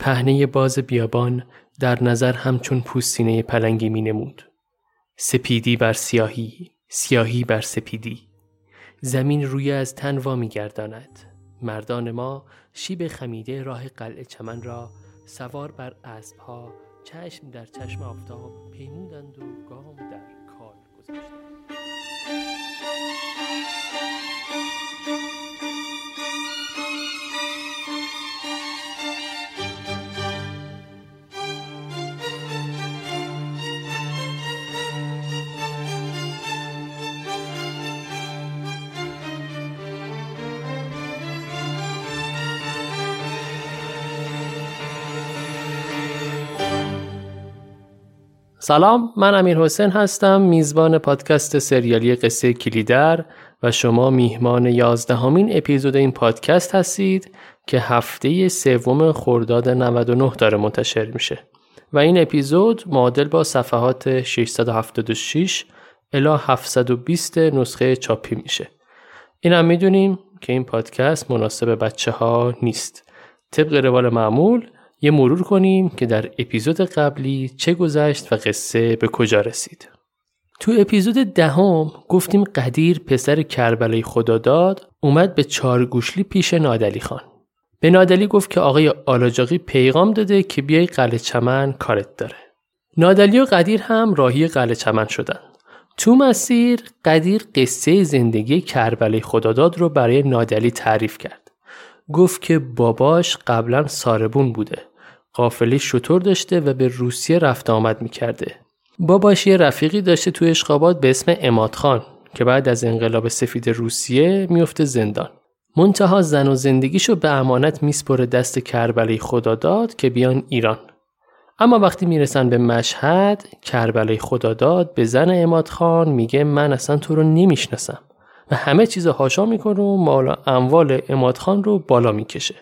پهنه باز بیابان در نظر همچون پوستینه پلنگی می نمود. سپیدی بر سیاهی، سیاهی بر سپیدی. زمین روی از تن وا می گرداند. مردان ما شیب خمیده راه قلعه چمن را سوار بر اسبها چشم در چشم آفتاب پیمودند و گام در کار گذاشتند. سلام من امیر حسین هستم میزبان پادکست سریالی قصه کلیدر و شما میهمان یازدهمین اپیزود این پادکست هستید که هفته سوم خرداد 99 داره منتشر میشه. و این اپیزود معادل با صفحات 676 الی 720 نسخه چاپی میشه. این هم می‌دونیم که این پادکست مناسب بچه ها نیست. طبق روال معمول یه مرور کنیم که در اپیزود قبلی چه گذشت و قصه به کجا رسید. تو اپیزود دهم گفتیم قدیر پسر کربلای خداداد اومد به چارگوشلی پیش نادلی خان. به نادلی گفت که آقای آلاجاقی پیغام داده که بیای قلعه چمن کارت داره. نادلی و قدیر هم راهی قلعه چمن شدن. تو مسیر قدیر قصه زندگی کربلای خداداد رو برای نادلی تعریف کرد. گفت که باباش قبلا ساربون بوده قافله شطور داشته و به روسیه رفت آمد می‌کرده. باباش یه رفیقی داشته توی اشقابات به اسم اماد خان که بعد از انقلاب سفید روسیه میفته زندان. منتها زن و زندگیشو به امانت میسپره دست کربلای خداداد که بیان ایران. اما وقتی می‌رسن به مشهد کربلای خداداد به زن اماد خان میگه من اصلا تو رو نمی‌شناسم و همه چیز هاشا می‌کنه و مالا اموال اماد خان رو بالا می‌کشه.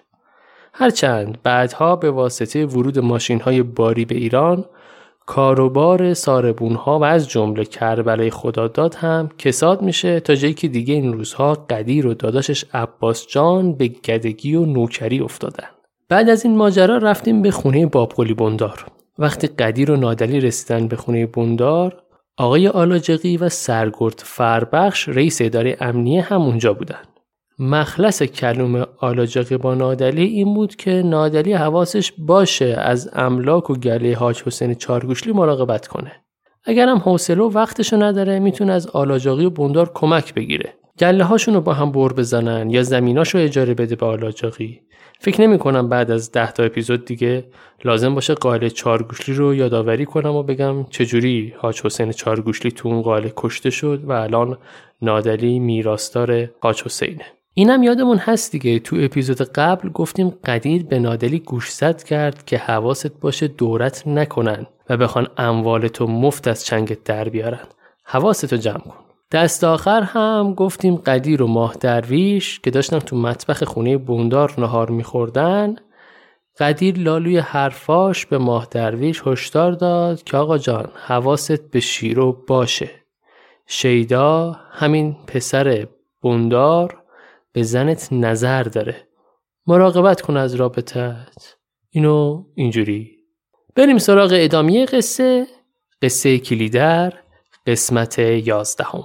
هرچند بعدها به واسطه ورود ماشین های باری به ایران کاروبار ساربون ها و از جمله کربلای خداداد هم کساد میشه تا جایی که دیگه این روزها قدیر و داداشش عباس جان به گدگی و نوکری افتادن. بعد از این ماجرا رفتیم به خونه بابقلی بندار. وقتی قدیر و نادلی رسیدن به خونه بندار آقای آلاجقی و سرگرد فربخش رئیس اداره امنیه هم اونجا بودن. مخلص کلوم آلاجاقی با نادلی این بود که نادلی حواسش باشه از املاک و گله حاج حسین چارگوشلی مراقبت کنه. اگرم حوصله و وقتشو نداره می‌تونه از آلاجاقی و بندار کمک بگیره. گله هاشون رو با هم بر بزنن یا زمیناشو اجاره بده به آلاجاقی. فکر نمی کنم بعد از ده تا اپیزود دیگه لازم باشه قائل چارگوشلی رو یادآوری کنم و بگم چجوری حاج حسین چارگوشلی تو اون قائل کشته شد و الان نادلی میراستار حاج حسینه. اینم یادمون هست دیگه تو اپیزود قبل گفتیم قدیر به نادلی گوشزد کرد که حواست باشه دورت نکنن و بخوان اموالتو مفت از چنگت در بیارن. حواستو جمع کن. دست آخر هم گفتیم قدیر و ماه درویش که داشتن تو مطبخ خونه بوندار نهار میخوردن. قدیر لالوی حرفاش به ماه درویش هشدار داد که آقا جان حواست به شیرو باشه. شیدا همین پسر بوندار به زنت نظر داره. مراقبت کن از رابطت اینو اینجوری. بریم سراغ ادامه قصه. قصه کلیدر قسمت یازدهم.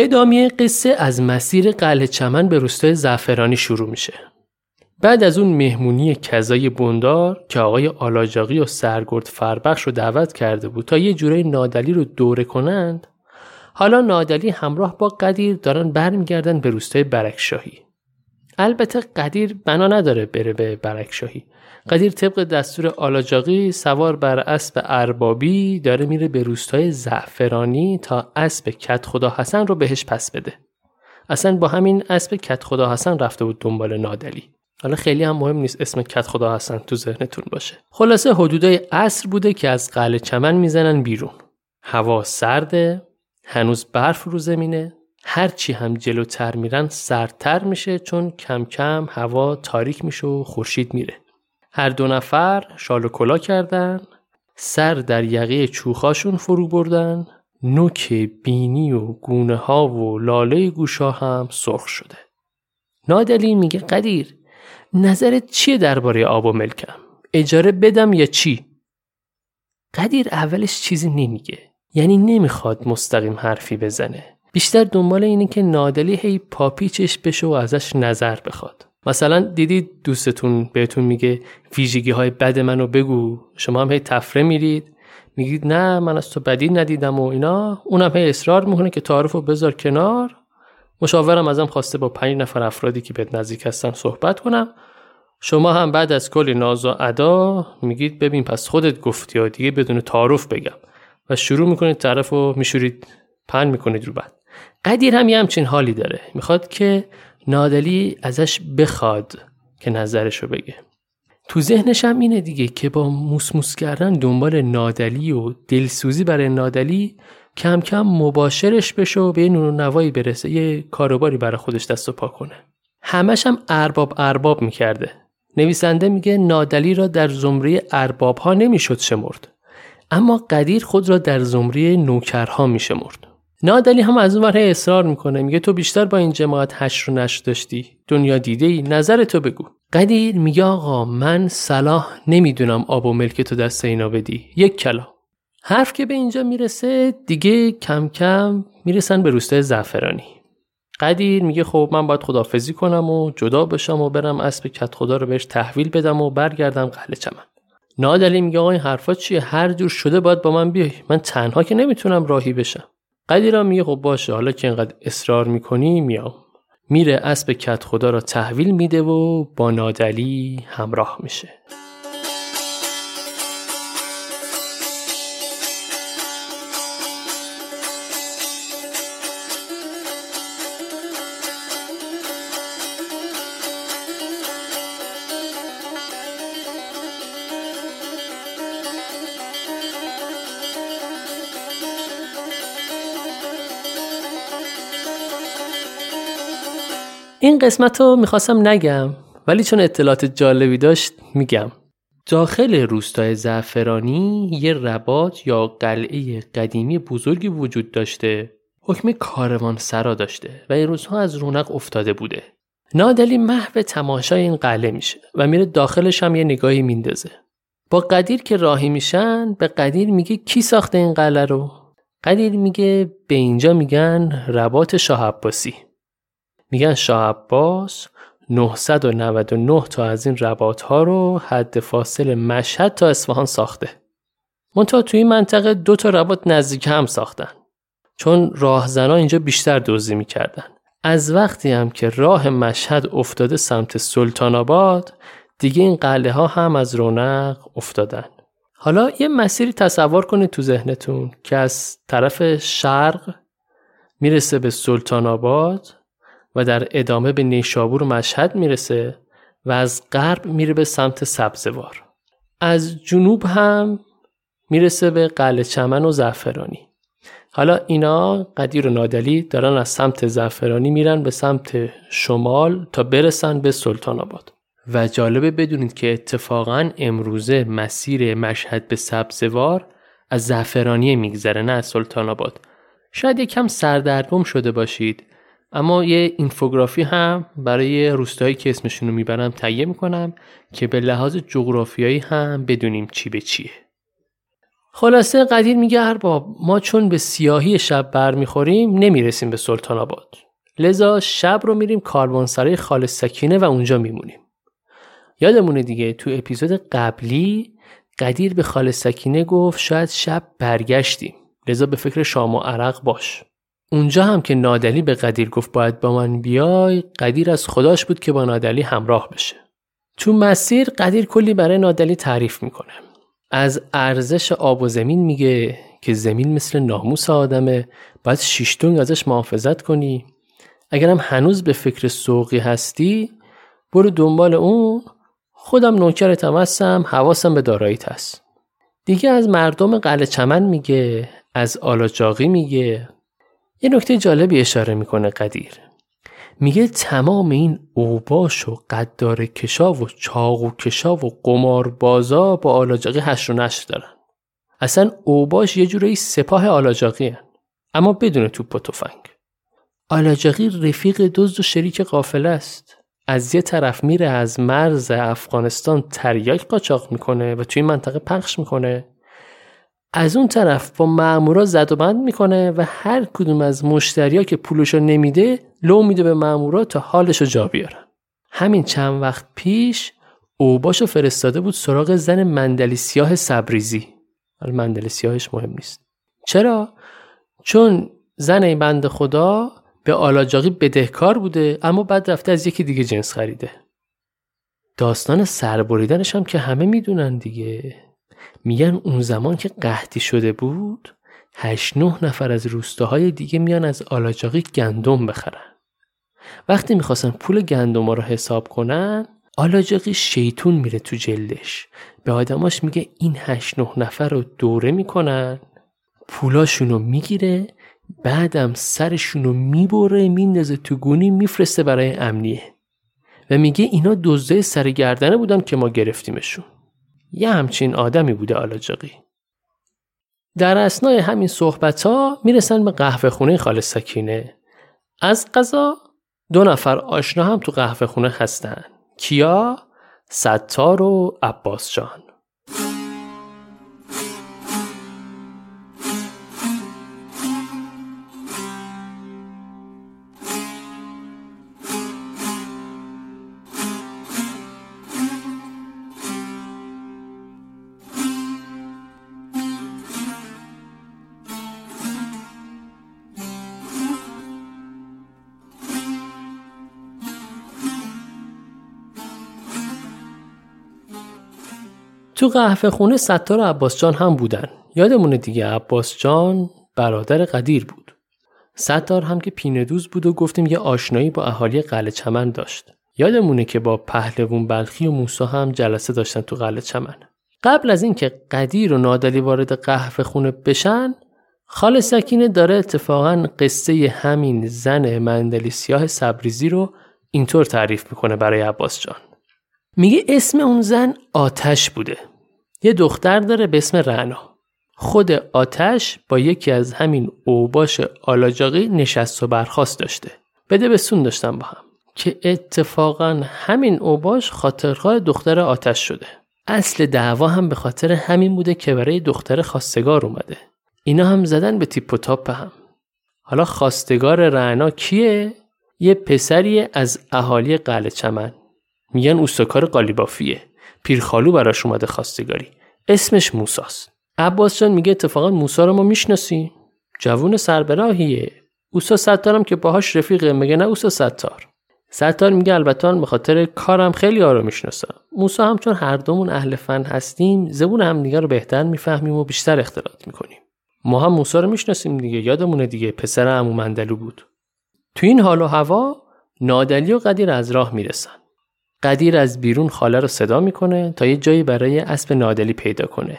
ادامه قصه از مسیر قلعه چمن به روستای زعفرانی شروع میشه. بعد از اون مهمونی کذای بندار که آقای آلاجاقی و سرگرد فربخش رو دعوت کرده بود تا یه جوره نادلی رو دوره کنند حالا نادلی همراه با قدیر دارن برمیگردن به روستای برکشاهی البته قدیر بنا نداره بره به برکشاهی. قدیر طبق دستور آلاجاقی سوار بر اسب اربابی داره میره به روستای زعفرانی تا اسب کت خدا حسن رو بهش پس بده. اصلا با همین اسب کت خدا حسن رفته بود دنبال نادلی. حالا خیلی هم مهم نیست اسم کت خدا حسن تو ذهنتون باشه. خلاصه حدودای عصر بوده که از قلعه چمن می‌زنن بیرون. هوا سرده هنوز برف رو زمینه. هرچی هم جلوتر میرن سردتر میشه چون کم کم هوا تاریک میشه و خورشید میره. هر دو نفر شال و کلا کردن سر در یقه چوخاشون فرو بردن نوک بینی و گونه ها و لاله گوشا هم سرخ شده. نادلی میگه قدیر نظرت چیه درباره آب و ملکم؟ اجاره بدم یا چی؟ قدیر اولش چیزی نمیگه یعنی نمی‌خواد مستقیم حرفی بزنه. بیشتر دنبال اینه که نادلی هی پاپیچش بشه و ازش نظر بخواد. مثلا دیدید دوستتون بهتون میگه ویژگی های بد منو بگو شما هم هی تفره میرید. میگید نه من از تو بدی ندیدم و اینا. اونم هی اصرار می‌کنه که تعارف رو بذار کنار. مشاورم ازم خواسته با پنج نفر افرادی که بهت نزدیک هستن صحبت کنم. شما هم بعد از کلی ناز و ادا میگید ببین پس خودت گفتی یا دیگه بدون تعارف بگم. و شروع می‌کنید طرف رو میشورید پن می‌کنید رو بعد. قدیر هم یه همچین حالی داره. می‌خواد که نادلی ازش بخواد که نظرشو بگه. تو ذهنش هم اینه دیگه که با موسموس کردن دنبال نادلی و دلسوزی برای نادلی کم کم مباشرش بشه و به نون و نوایی برسه. یه کاروباری برای خودش دست و پا کنه. همش هم ارباب ارباب می‌کرده. نویسنده میگه نادلی را در زمره ارباب ها نمی‌شد شمرد اما قدیر خود را در زمره نوکرها میشمرد. نادلی هم از اون اصرار می‌کنه. میگه تو بیشتر با این جماعت هش رو نش داشتی. دنیا دیده ای نظر تو بگو. قدیر میگه آقا من صلاح نمی‌دونم آب و ملک تو دست اینا بدی. یک کلا حرف که به اینجا می‌رسه دیگه کم کم می‌رسن به روستای زعفرانی. قدیر میگه خب من باید خدافزی کنم و جدا بشم و برم اسب کت خدا رو بهش تحویل بدم و برگردم قهل چمن. نادلی میگه آقا این حرفا چیه؟ هر جور شده باید با من بیای. من تنها که نمی‌تونم راهی بشم. قدیرم میگه خب باشه حالا که اینقدر اصرار می‌کنی میام. میره اسب کت خدا را تحویل میده و با نادلی همراه میشه. این قسمت رو می‌خواستم نگم ولی چون اطلاعات جالبی داشت میگم. داخل روستای زعفرانی یه رباط یا قلعه قدیمی بزرگی وجود داشته. حکم کاروان سرا داشته و این روزها از رونق افتاده بوده. نادلی محو تماشای این قلعه میشه و میره داخلش هم یه نگاهی میندازه. با قدیر که راهی میشن به قدیر میگه کی ساخته این قلعه رو؟ قدیر میگه به اینجا میگن رباط شاه عباسی میگن شاه عباس 999 تا از این رباط ها رو حد فاصل مشهد تا اصفهان ساخته. منتها توی این منطقه دو تا رباط نزدیک هم ساختن. چون راهزنا اینجا بیشتر دوزی می‌کردن. از وقتی هم که راه مشهد افتاده سمت سلطان آباد دیگه این قلعه ها هم از رونق افتادن. حالا یه مسیری تصور کنید تو ذهنتون که از طرف شرق می‌رسه به سلطان آباد و در ادامه به نیشابور و مشهد می‌رسه و از غرب میره به سمت سبزوار. از جنوب هم می‌رسه به قلعه چمن و زعفرانی. حالا اینا قدیر و نادلی دارن از سمت زعفرانی میرن به سمت شمال تا برسن به سلطان آباد. و جالبه بدونید که اتفاقا امروزه مسیر مشهد به سبزوار از زعفرانی میگذره نه از سلطان آباد. شاید یکم سردرگم شده باشید. اما یه اینفوگرافی هم برای روستایی که اسمشون رو می‌برم تهیه می‌کنم که به لحاظ جغرافیایی هم بدونیم چی به چیه. خلاصه قدیر میگه ارباب ما چون به سیاهی شب برمیخوریم نمی‌رسیم به سلطان آباد. لذا شب رو میریم کاروانسرای خالص سکینه و اونجا میمونیم. یادمونه دیگه تو اپیزود قبلی قدیر به خالص سکینه گفت شاید شب برگشتیم. لذا به فکر شام و عرق باش. اونجا هم که نادلی به قدیر گفت باید با من بیای قدیر از خداش بود که با نادلی همراه بشه. تو مسیر قدیر کلی برای نادلی تعریف می‌کنه. از ارزش آب و زمین میگه که زمین مثل ناموس آدمه باید شیشتونگ ازش محافظت کنی. اگرم هنوز به فکر سوقی هستی برو دنبال اون. خودم نوکرتم هستم حواسم به داراییت هست. دیگه از مردم قلعه چمن میگه از آلاجاقی میگه. یه نکته جالبی اشاره می‌کنه قدیر. میگه تمام این اوباش و قدار کشا و چاقو کشا و قمار بازا با آلاجاقی هش و نشر دارن. اصلا اوباش یه جورایی سپاه آلاجاقی هن. اما بدون توپ و تفنگ. آلاجاقی رفیق دزد و شریک قافله است. از یه طرف میره از مرز افغانستان تریاک قاچاق می‌کنه و توی منطقه پخش می‌کنه. از اون طرف با مامورا زد و بند می‌کنه و هر کدوم از مشتریا که پولشو نمیده لو میده به مامورا تا حالشو جا بیارن همین چند وقت پیش اوباشو فرستاده بود سراغ زن مندلی سیاه سبریزی. حالا مندلی سیاهش مهم نیست. چرا؟ چون زن این بند خدا به آلاجاقی بدهکار بوده اما بعد رفته از یکی دیگه جنس خریده. داستان سربریدنش هم که همه می‌دونن دیگه. میگن اون زمان که قحطی شده بود هشت نه نفر از روستاهای دیگه میان از آلاجاقی گندم بخرن. وقتی می‌خواستن پول گندم رو حساب کنن آلاجاقی شیطون میره تو جلدش. به آدماش میگه این هشت نه نفر رو دوره می‌کنن پولاشونو می‌گیره بعدم سرشونو می‌بره میندازه تو گونی میفرسته برای امنیه. و میگه اینا دزده سرگردنه بودن که ما گرفتیمشون. یه همچین آدمی بوده آلاجاقی در اسنای همین صحبت ها می‌رسن به قهوه خونه خالص سکینه. از قضا دو نفر آشنا هم تو قهوه خونه هستن. کیا؟ ستار و عباس جان. تو قهوه خونه ستار عباس جان هم بودن. یادمونه دیگه عباس جان برادر قدیر بود. ستار هم که پیندوز بود و گفتیم یه آشنایی با اهالی قلعه چمن داشت. یادمونه که با پهلوون بلخی و موسا هم جلسه داشتن تو قلعه چمن. قبل از اینکه قدیر و نادلی وارد قهوه خونه بشن خال سکینه داره اتفاقا قصه همین زن مندلی سیاه سبریزی رو اینطور تعریف می‌کنه برای عباس جان. میگه اسم اون زن آتش بوده یه دختر داره به اسم رعنا. خود آتش با یکی از همین اوباش آلاجاقی نشست و برخواست داشته. بده به سون داشتن با هم. که اتفاقا همین اوباش خاطرخواه دختر آتش شده. اصل دعوا هم به خاطر همین بوده که برای دختر خواستگار اومده. اینا هم زدن به تیپ و تاپ هم. حالا خواستگار رعنا کیه؟ یه پسری از اهالی قلعه چمن. میگن اوستکار قالیبافیه. پیرخالو براش اومده خواستگاری اسمش موساست. عباس جان میگه اتفاقا موسا رو ما می‌شناسیم. جوون سربراهیه. اوسا ستارم که باهاش رفیقه. میگه نه اوسا ستار؟ ستار میگه البته به خاطر کارم خیلی آرو می‌شناسم. موسا هم چون هر دومون اهل فن هستیم زبون همدیگه رو بهتر می‌فهمیم و بیشتر اختلاط می‌کنیم. ما هم موسا رو می‌شناسیم دیگه. یادمونه دیگه. پسر عمو مندلو بود. تو این حال و هوا نادلی و قدیر از راه می‌رسن. قدیر از بیرون خاله رو صدا می‌کنه تا یه جایی برای اسب نادلی پیدا کنه.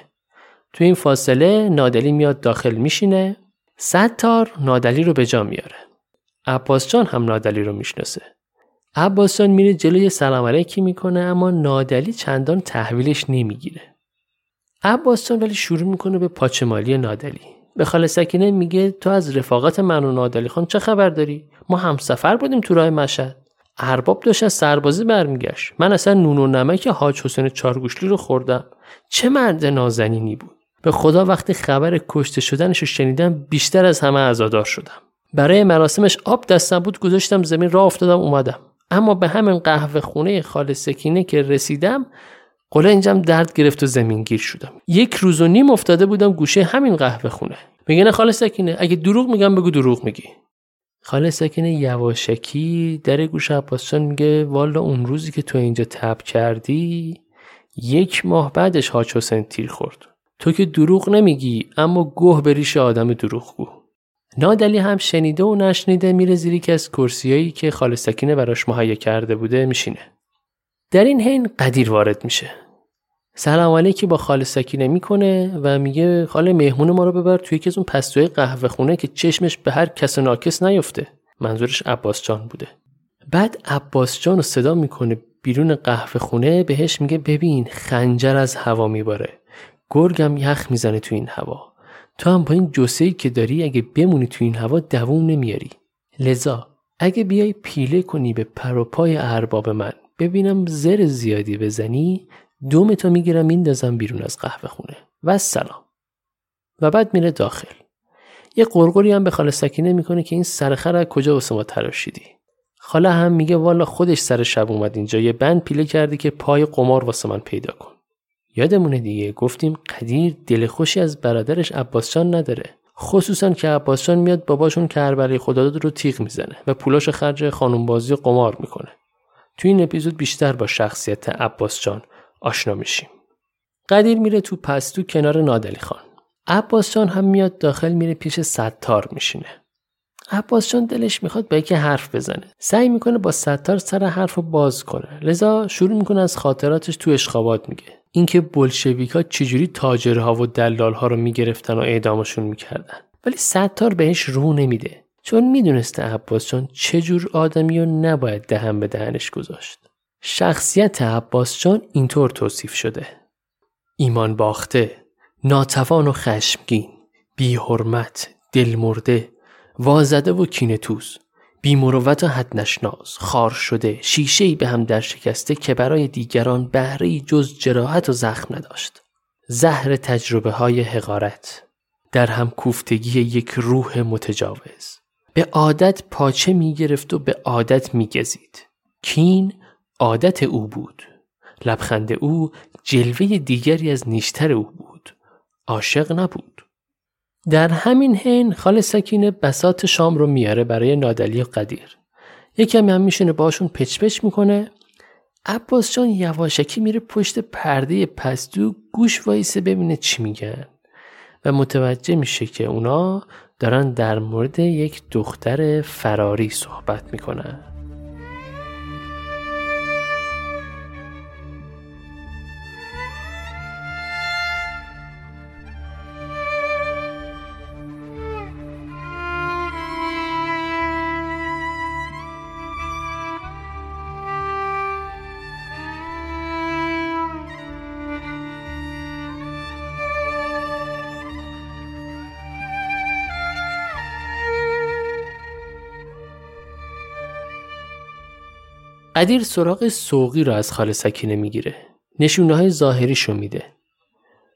تو این فاصله نادلی میاد داخل میشینه ستار نادلی رو به جا میاره. عباس جان هم نادلی رو می‌شناسه. عباس جان میره جلوی سلام علیکی می‌کنه اما نادلی چندان تحویلش نمی‌گیره. عباس جان ولی شروع می‌کنه به پاچمالی نادلی. به خاله سکینه میگه تو از رفاقت من و نادلی خان چه خبر داری؟ ما هم سفر بودیم تو راه مشهد. ارباب داشت از سربازی برمیگشت. من اصلا نون و نمک حاج حسین چارگوشلی رو خوردم. چه مرد نازنینی بود. به خدا وقتی خبر کشته شدنش رو شنیدم بیشتر از همه عزادار شدم. برای مراسمش آب دستم بود گذاشتم زمین را افتادم اومدم. اما به همین قهوه خونه خال سکینه که رسیدم قله اینجام درد گرفت و زمین گیر شدم. یک روز و نیم افتاده بودم گوشه همین قهوه خونه. میگه نه خاله سکینه اگه دروغ میگم بگو دروغ میگی. خاله سکینه یواشکی در گوش عباسجان میگه والا اون روزی که تو اینجا تب کردی یک ماه بعدش حاج حسین تیر خورد. تو که دروغ نمیگی اما گوه بریش آدم دروغگو نادلی هم شنیده و نشنیده میره زیری که از کرسیایی که خاله سکینه براش مهیا کرده بوده میشینه. در این حین قدیر وارد میشه. سلام علیکی با خاله سکینه می‌کنه و میگه خاله مهمون ما رو ببر توی یکی از اون پستوی قهوه خونه که چشمش به هر کس ناکس نیفته. منظورش عباس جان بوده. بعد عباس جان رو صدا می‌کنه بیرون قهوه خونه بهش میگه ببین خنجر از هوا میباره. گرگم یخ می‌زنه تو این هوا. تو هم با این جسه که داری اگه بمونی تو این هوا دووم نمیاری. لذا اگه بیای پیله کنی به پروپای ارباب من ببینم زر زیادی بزنی دومتو می‌گیرم میندازم بیرون از قهوه خونه. و سلام. و بعد میره داخل. یه قرقری هم به خاله سکینه می‌کنه که این سرخر از کجا واسه ما تراشیدی؟ خاله هم میگه والا خودش سر شب اومد اینجا. یه بند پیله کردی که پای قمار واسه من پیدا کن. یادمونه دیگه گفتیم قدیر دل خوشی از برادرش عباسجان نداره. خصوصا که عباسجان میاد باباشون کربلای خداداد رو تیغ می‌زنه و پولاش خرج خانم بازی قمار می‌کنه. تو این اپیزود بیشتر با شخصیت عباسجان آشنا میشیم. قدیر میره تو پستو کنار نادلی خان. عباس جان هم میاد داخل میره پیش ستار میشینه. عباس جان دلش می‌خواد با یکی حرف بزنه. سعی می‌کنه با ستار سر حرف رو باز کنه. لذا شروع می‌کنه از خاطراتش تو اشخابات میگه. اینکه بلشویکا چجوری تاجرها و دلالها رو می‌گرفتن و اعدامشون می‌کردن. ولی ستار بهش رو نمیده. چون می‌دونسته عباس جان چجور آدمی و نباید دهن به دهنش گذاشت. شخصیت عباس جان اینطور توصیف شده. ایمان باخته ناتوان و خشمگین بی حرمت دلمرده وازده و کینتوز بی مروت و حد نشناس خار شده شیشه ای به هم در شکسته که برای دیگران بهره جز جراحت و زخم نداشت. زهر تجربه های حقارت در هم کوفتگی یک روح متجاوز. به عادت پاچه می گرفت و به عادت می گزید. کین عادت او بود. لبخند او جلوه دیگری از نیشتر او بود. عاشق نبود. در همین حین خال سکینه بسات شام رو میاره برای نادلی و قدیر. یکم هم میشونه باشون پچ پچ می‌کنه. عباس جان یواشکی میره پشت پرده پستو گوش وایسه ببینه چی میگن و متوجه میشه که اونا دارن در مورد یک دختر فراری صحبت می‌کنن. قدیر سراغ سوقی رو از خاله سکینه می‌گیره. نشونه های ظاهریشو میده.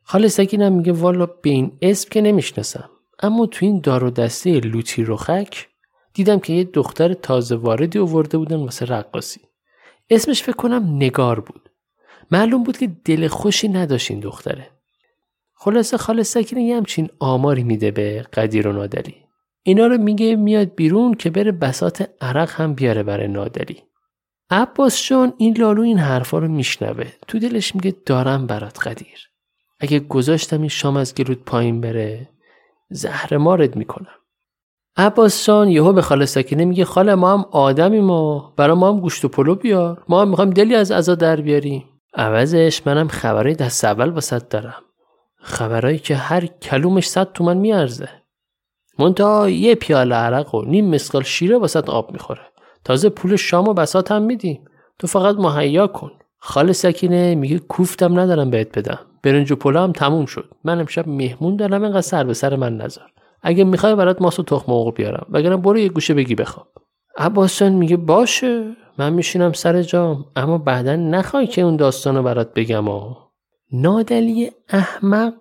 خاله سکینه میگه والا به این اسم که نمی‌شناسم. اما تو این دار و دسته لوتی رخک دیدم که یه دختر تازه واردی آورده بودن واسه رقاصی. اسمش فکر کنم نگار بود. معلوم بود که دل خوشی نداشت این دختره. خلاصه خاله سکینه یه همچین آماری میده به قدیر و نادلی. اینا رو میگه میاد بیرون که بره بسات عرق هم بیاره برای نادلی. عباس جان این لالو این حرفا رو میشنوه. تو دلش میگه دارم برات قدیر. اگه گذاشتم این شام از گلود پایین بره زهر مارد می‌کنم. عباس جان یهو به خاله سکینه میگه خاله ما هم آدمی ما برا ما هم گوشت و پلو بیار. ما هم می‌خوایم دلی از عزا در بیاریم. عوضش منم خبرای دست اول وسط دارم. خبرایی که هر کلومش صد تومن میارزه. منتها یه پیاله عرق و نیم مسقال شیره وسط آب می‌خوره. تازه پول شام و بسات هم میدیم تو فقط مهیا کن. خال سکینه میگه کوفتم ندارم بهت بدم. برنج و پلو هم تموم شد. من امشب مهمون دارم اینقدر سر به سر من نذار. اگه می‌خوای برات ماس و تخم مرغ بیارم. وگرنه برو یه گوشه بگی بخواب. عباس میگه باشه. من میشینم سر جام. اما بعدا نخوای که اون داستانو برات بگم ها نادلی احمق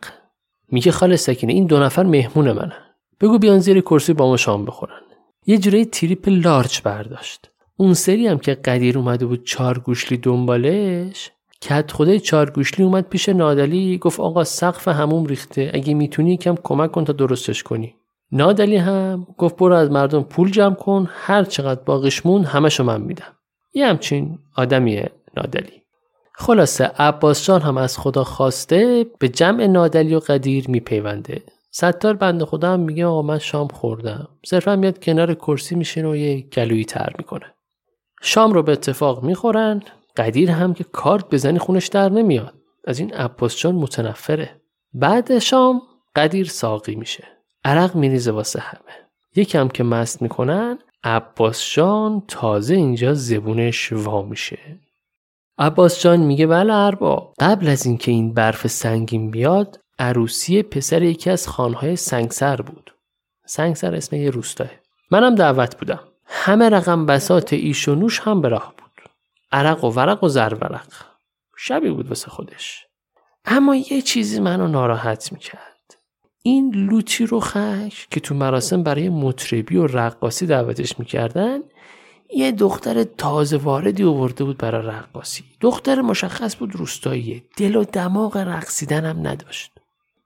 میگه خال سکینه این دو نفر مهمون منه بگو بیان زیر کرسی با ما شام بخورن. یه جوری تریپ لارج برداشت. اون سری هم که قدیر اومده بود چهار گوشلی دنبالش کت خدای چارگوشلی اومد پیش نادلی گفت آقا سقف هموم ریخته اگه می‌تونی یکم کمک کن تا درستش کنی. نادلی هم گفت برو از مردم پول جمع کن هر چقدر باقیش مون همشو من میدم. یه همچین آدمیه نادلی خلاصه عباس جان هم از خدا خواسته به جمع نادلی و قدیر میپیونده. ستار بند خدا هم میگه آقا من شام خوردم. صرفا میاد کنار کرسی میشینه و یه گلویی تر می‌کنه. شام رو به اتفاق می‌خورن. قدیر هم که کارت بزنی خونش در نمیاد. از این عباس جان متنفره. بعد شام قدیر ساقی میشه. عرق میریزه واسه همه. یکم که مست می‌کنن عباس جان تازه اینجا زبونش وا میشه. عباس جان میگه بله اربا قبل از اینکه این برف سنگین بیاد عروسی پسر یکی از خانهای سنگسر بود. سنگسر اسم یه روستاه. منم دعوت بودم. همه رقم بسات ایش و نوش هم به راه بود. عرق و ورق و زرورق شبی بود واسه خودش. اما یه چیزی منو ناراحت می‌کرد. این لوتی رو خش که تو مراسم برای مطربی و رقاصی دعوتش می‌کردن یه دختر تازه واردی آورده بود برای رقاصی. دختر مشخص بود روستاییه. دل و دماغ رقصیدن هم نداشت.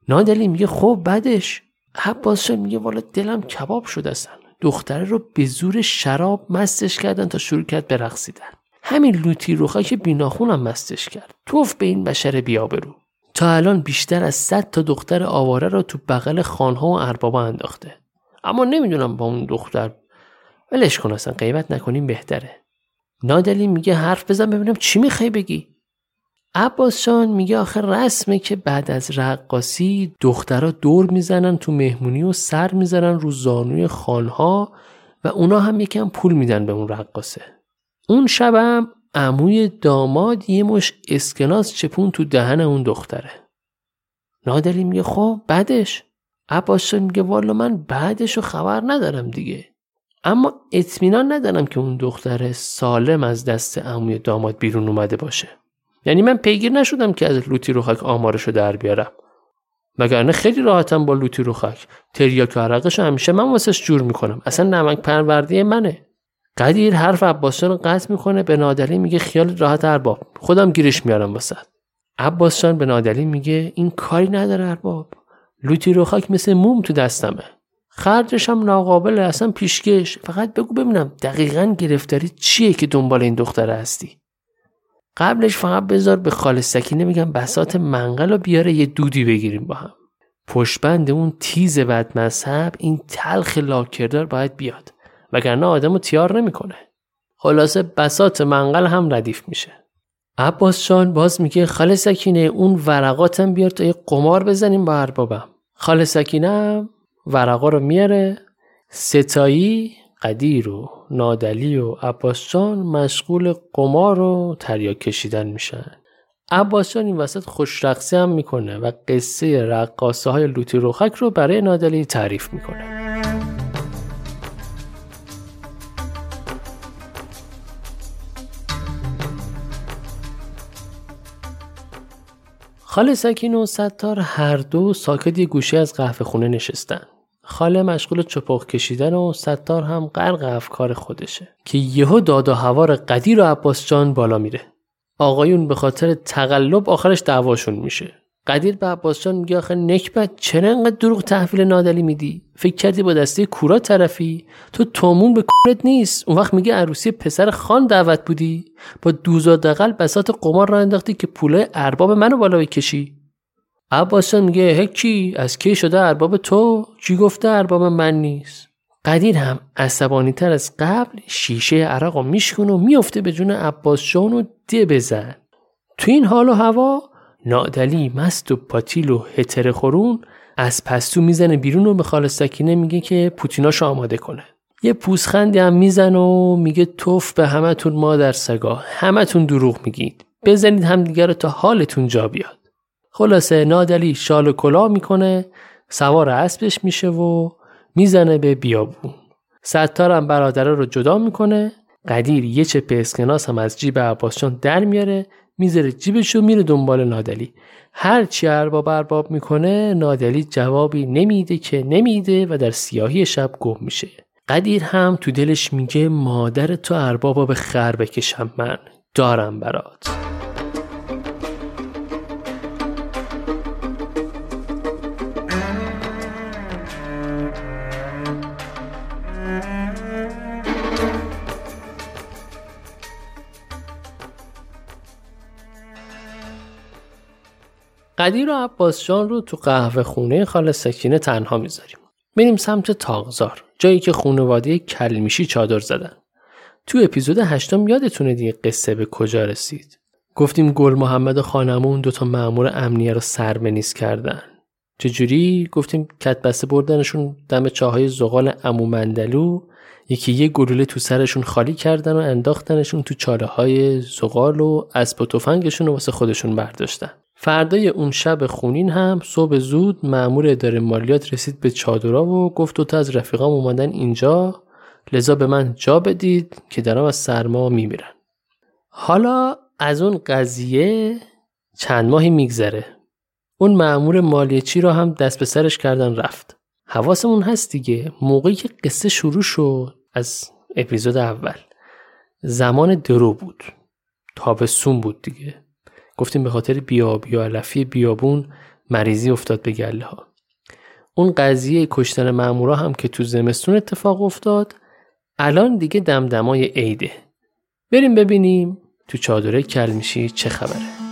نادلی میگه خب بعدش عباس میگه والا دلم کباب شد اصلا دختره رو به زور شراب مستش کردن تا شروع کرد برقصیدن. همین لوتی روخا که بیناخونم مستش کرد. توف به این بشر بیابرو تا الان بیشتر از 100 تا دختر آواره را تو بغل خانها و اربابا انداخته. اما نمی‌دونم با اون دختر ولش کن اصلا غیبت نکنیم بهتره. نادلی میگه حرف بزن ببینم چی می‌خوای بگی. عباس جان میگه آخه رسمه که بعد از رقاصی دخترها دور می‌زنن تو مهمونی و سر می‌زنن رو زانوی خانها و اونا هم یکم پول میدن به اون رقاصه. اون شبم عموی داماد یه مش اسکناس چپون تو دهن اون دختره. نادلی میگه خب بعدش؟ عباس میگه والا من بعدش رو خبر ندارم دیگه. اما اطمینان ندارم که اون دختر سالم از دست عموی داماد بیرون اومده باشه. یعنی من پیگیر نشدم که از لوتی روخک آمارشو در بیارم. مگرنه خیلی راحتم با لوتی روخک تریاک و عرقش همیشه من واسش جور می‌کنم. اصلا نمک پروردی منه. قدیر حرف عباسشان رو قطع می‌کنه به نادلی میگه خیال راحت ارباب. خودم گیرش میارم واسه. عباسشان به نادلی میگه این کاری نداره ارباب. لوتی رو خاک مثل موم تو دستمه. خرجش هم ناقابل اصلا پیشکش. فقط بگو ببینم دقیقا گرفتاری چیه که دنبال این دختره هستی؟ قبلش فقط بذار به خال سکینه میگم بسات منقل رو بیاره یه دودی بگیریم با هم پشبند اون تیز بد مذهب این تلخ لاکردار باید بیاد وگرنه آدم رو تیار نمی‌کنه. خلاصه بسات منقل هم ردیف میشه. عباس جان باز میگه خاله سکینه اون ورقاتم بیار تا یه قمار بزنیم با اربابم. خاله سکینه ورقا رو میاره ستایی قدیر و نادلی و عباس جان مشغول قمار و تریاک کشیدن میشن. عباس جان این وسط خوش رقصی هم می‌کنه و قصه رقاصه های لوتی روخک رو برای نادلی تعریف می‌کنه. خاله سکین و ستار هر دو ساکت یه گوشه از قهوه خونه نشستن. خاله مشغول چپاق کشیدن و ستار هم غرق افکار خودشه که یهو داد و هوار قدیر و عباس جان بالا میره. آقایون به خاطر تقلب آخرش دعواشون میشه. قدیر به عباس جان میگه آخه نکبت چرا انقدر دروغ تحویل نادلی میدی؟ فکر کردی با دسته کورا طرفی؟ تو تومون به کورت نیست. اون وقت میگه عروسی پسر خان دعوت بودی؟ با دوزا دقل بسات قمار را انداختی که پوله ارباب منو بالا بکشی عباس جان میگه هکی از کی شده ارباب تو؟ چی گفته ارباب من نیست؟ قدیر هم عصبانی تر از قبل شیشه عرق رو میشکن و میفته به جون عباس جان و ده بزن. تو این حال و هوا نادلی مست و پاتیل و هتر خورون از پستو می‌زنه بیرون و به خال سکینه میگه که پوتیناشو آماده کنه. یه پوسخندی هم میزن و میگه توف به همتون مادر سگا. همتون دروغ میگید. بزنید همدیگه رو تا حالتون جا بیاد. خلاصه نادلی شال و کلا می‌کنه سوار اسبش میشه و می‌زنه به بیابون. ستارم برادره رو جدا می‌کنه. قدیر یه چپ اسکناس هم از جیب عباسشان در میاره می‌ذاره جیبشو میره دنبال نادلی. هر چی ارباب ارباب می‌کنه نادلی جوابی نمیده که نمیده و در سیاهی شب گم میشه. قدیر هم تو دلش میگه مادر تو اربابا به خر بکشم من. دارم برات. قدیر و عباس جان رو تو قهوه خونه خاله سکینه تنها می‌ذاریم. میریم سمت تاغزار جایی که خانواده کلمیشی چادر زدن. تو اپیزود هشتم یادتونه دیگه قصه به کجا رسید؟ گفتیم گل محمد و خانمون دوتا معمور امنیه رو سرمنیز کردن. چجوری؟ گفتیم کتبسته بردنشون دم چاهای زغال امو مندلو یکی یه گلوله تو سرشون خالی کردن و انداختنشون تو چاله های زغال و اسب و تفنگشون رو واسه خودشون برداشتن. فردای اون شب خونین هم صبح زود مأمور اداره مالیات رسید به چادرها و گفت تا از رفیقام اومدن اینجا. لذا به من جا بدید که دارم از سرما میمیرن. حالا از اون قضیه چند ماهی میگذره. اون مأمور مالیچی رو هم دست به سرش کردن رفت. حواسمون هست دیگه. موقعی که قصه شروع شد از اپیزود اول. زمان درو بود. تابستون بود دیگه. گفتیم به خاطر بیابی و علفی بیابون مریضی افتاد به گله ها اون قضیه کشتن مامورا هم که تو زمستون اتفاق افتاد الان دیگه دمدمای عیده. بریم ببینیم تو چادره کلمیشی چه خبره.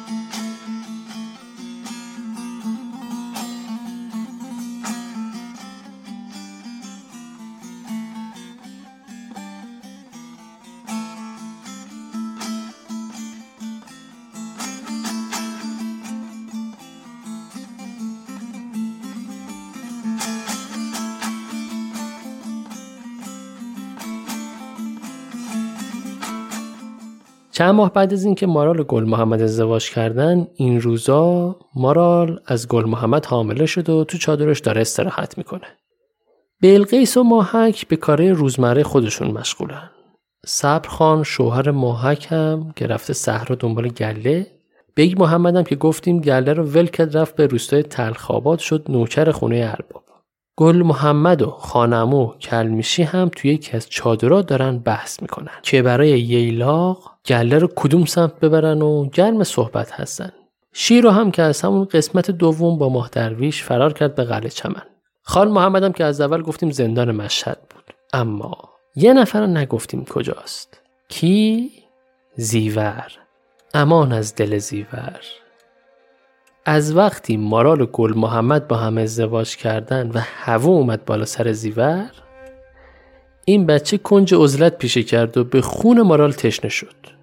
چند ماه بعد از اینکه مارال و گل محمد ازدواج کردن این روزا مارال از گل محمد حامله شد و تو چادرش داره استراحت می‌کنه. بلقیس و ماهک به کارهای روزمره خودشون مشغولن. صبرخان شوهر ماهک هم که رفته صحرا دنبال گله بیگ محمد هم که گفتیم گله رو ول کرد رفت به روستای تلخاباد شد نوکر خونه ارباب. گل محمد و خان عمو کلمیشی هم توی یکی از چادرها دارن بحث می‌کنن که برای ییلاق گله رو کدوم سمت ببرن و گرم صحبت هستن. شیر رو هم که از همون قسمت دوم با ماه درویش فرار کرد به قلعه چمن. خان محمد هم که از اول گفتیم زندان مشهد بود. اما یه نفر رو نگفتیم کجاست؟ کی؟ زیور. امان از دل زیور. از وقتی مارال و گل محمد با هم ازدواج کردن و هوا اومد بالا سر زیور این بچه کنج عزلت پیشه کرد و به خون مارال تشنه شد.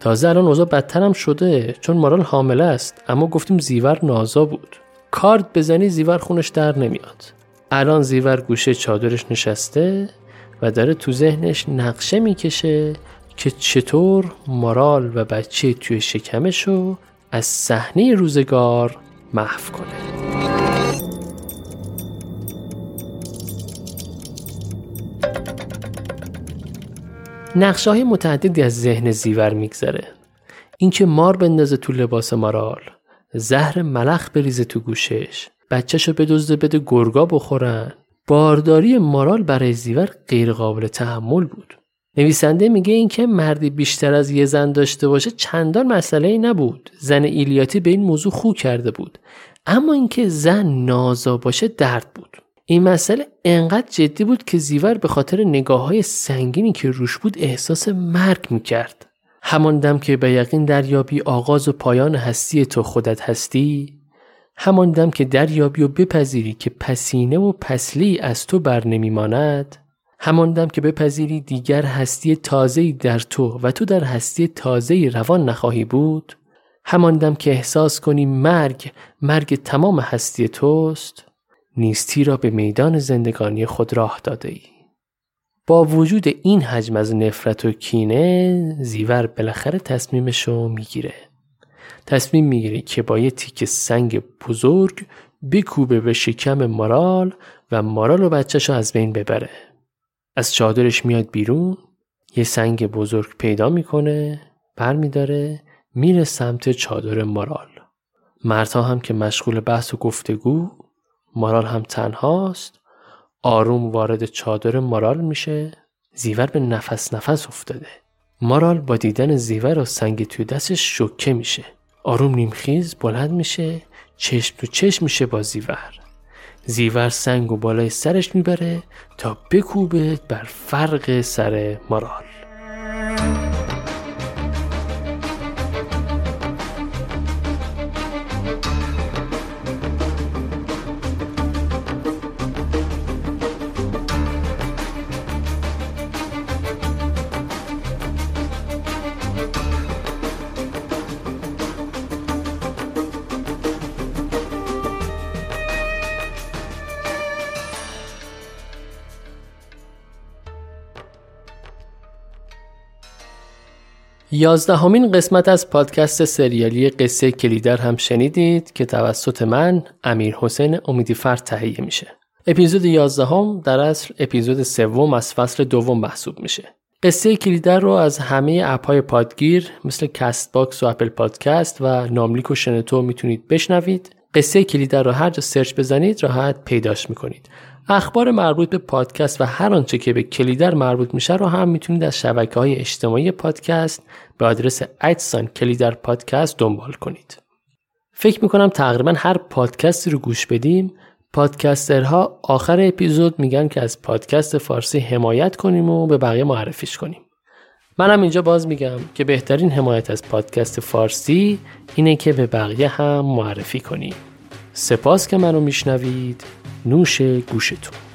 تازه الان اوضاع بدتر هم شده چون مارال حامله است اما گفتیم زیور نازا بود. کارد بزنی زیور خونش در نمیاد. الان زیور گوشه چادرش نشسته و داره تو ذهنش نقشه می‌کشه که چطور مارال و بچه توی شکمشو از صحنه روزگار محو کنه. نقشه های متعددی از ذهن زیور میگذره. اینکه مار بندازه تو لباس مارال زهر ملخ بریزه تو گوشش بچهشو بدزده بده گرگا بخورن بارداری مارال برای زیور غیرقابل تحمل بود. نویسنده میگه اینکه مردی بیشتر از یه زن داشته باشه چندان مسئله ای نبود. زن ایلیاتی به این موضوع خو کرده بود. اما اینکه زن نازا باشه درد بود. این مسئله انقدر جدی بود که زیور به خاطر نگاه های سنگینی که روش بود احساس مرگ می‌کرد. همان دم که به یقین دریابی آغاز و پایان هستی تو خودت هستی همان دم که دریابی و بپذیری که پسینه و پسلی از تو بر نمیماند همان دم که بپذیری دیگر هستی تازه‌ای در تو و تو در هستی تازه‌ای روان نخواهی بود همان دم که احساس کنی مرگ مرگ تمام هستی توست. نیستی را به میدان زندگانی خود راه داده ای. با وجود این حجم از نفرت و کینه زیور بالاخره تصمیمش رو می‌گیره. تصمیم می‌گیره که با یه تیک سنگ بزرگ بکوبه به شکم مارال و مارال و بچهش رو از بین ببره. از چادرش میاد بیرون یه سنگ بزرگ پیدا می‌کنه برمیداره میره سمت چادر مارال. مردها هم که مشغول بحث و گفتگو مارال هم تنهاست. آروم وارد چادر مارال میشه. زیور به نفس نفس افتاده. مارال با دیدن زیور و سنگ توی دستش شکه میشه. آروم نیمخیز بلند میشه. چشم تو چشم میشه با زیور. زیور سنگ و بالای سرش می‌بره تا بکوبه بر فرق سر مارال. یازدهمین قسمت از پادکست سریالی قصه کلیدر هم شنیدید که توسط من امیر حسین امیدیفر تهیه میشه. اپیزود یازدهم در اصل اپیزود سوم از فصل دوم محسوب میشه. قصه کلیدر رو از همه app های پادگیر مثل Castbox و Apple Podcast و ناملیک و شنتو می‌تونید بشنوید. قصه کلیدر رو هر جا search بزنید راحت پیداش می‌کنید. اخبار مربوط به پادکست و هر آنچه که به کلیدر مربوط میشه رو هم می‌تونید از شبکه های اجتماعی پادکست به آدرس ادسان کلیدر پادکست دنبال کنید. فکر می‌کنم تقریبا هر پادکستی رو گوش بدیم پادکسترها آخر اپیزود میگن که از پادکست فارسی حمایت کنیم و به بقیه معرفیش کنیم. منم اینجا باز میگم که بهترین حمایت از پادکست فارسی اینه که به بقیه هم معرفی کنیم. سپاس که منو میشنوید نوش گوشتون